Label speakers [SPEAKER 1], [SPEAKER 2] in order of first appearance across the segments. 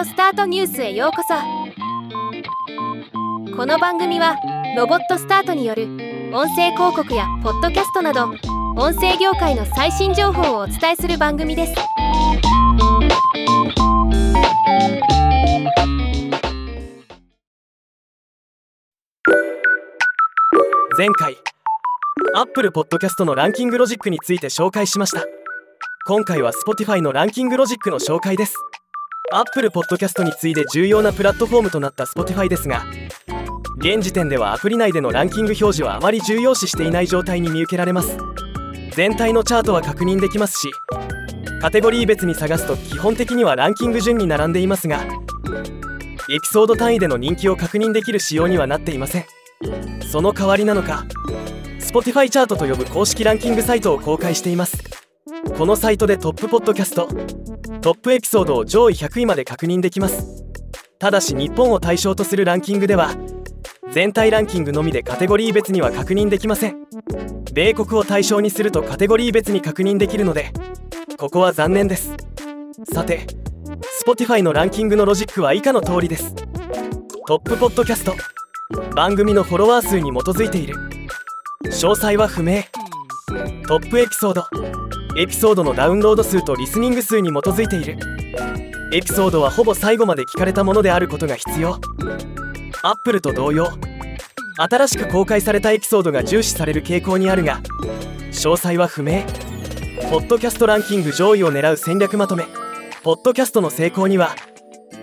[SPEAKER 1] オスタートニュースへようこそ。この番組はロボットスタートによる音声広告やポッドキャストなど音声業界の最新情報をお伝えする番組です。
[SPEAKER 2] 前回 Apple Podcast のランキングロジックについて紹介しました。今回は Spotify のランキングロジックの紹介です。Apple Podcast に次いで重要なプラットフォームとなった Spotify ですが現時点ではアプリ内でのランキング表示はあまり重要視していない状態に見受けられます。全体のチャートは確認できますしカテゴリー別に探すと基本的にはランキング順に並んでいますがエピソード単位での人気を確認できる仕様にはなっていません。その代わりなのか Spotify チャートと呼ぶ公式ランキングサイトを公開しています。このサイトでトップポッドキャストトップエピソードを上位100位まで確認できます。ただし日本を対象とするランキングでは全体ランキングのみでカテゴリー別には確認できません。米国を対象にするとカテゴリー別に確認できるのでここは残念です。さて Spotify のランキングのロジックは以下の通りです。トップポッドキャスト番組のフォロワー数に基づいている。詳細は不明。トップエピソードエピソードのダウンロード数とリスニング数に基づいている。エピソードはほぼ最後まで聞かれたものであることが必要。Apple と同様。新しく公開されたエピソードが重視される傾向にあるが詳細は不明。ポッドキャストランキング上位を狙う戦略まとめ。ポッドキャストの成功には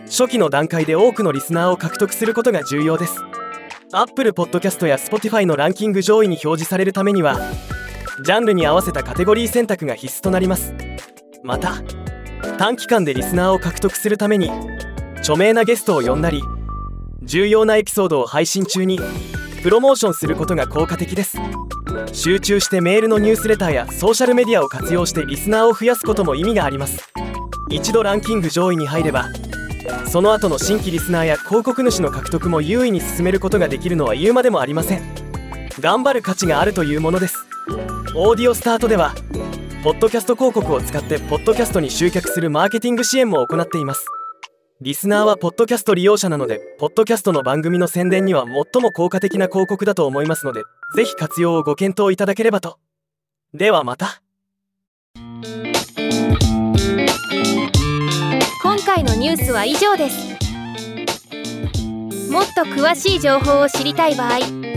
[SPEAKER 2] 初期の段階で多くのリスナーを獲得することが重要です。Apple Podcast や Spotify のランキング上位に表示されるためにはジャンルに合わせたカテゴリー選択が必須となります。また短期間でリスナーを獲得するために著名なゲストを呼んだり重要なエピソードを配信中にプロモーションすることが効果的です。集中してメールのニュースレターやソーシャルメディアを活用してリスナーを増やすことも意味があります。一度ランキング上位に入ればその後の新規リスナーや広告主の獲得も優位に進めることができるのは言うまでもありません。頑張る価値があるというものです。オーディオスタートではポッドキャスト広告を使ってポッドキャストに集客するマーケティング支援も行っています。リスナーはポッドキャスト利用者なのでポッドキャストの番組の宣伝には最も効果的な広告だと思いますのでぜひ活用をご検討いただければと。ではまた。
[SPEAKER 1] 今回のニュースは以上です。もっと詳しい情報を知りたい場合「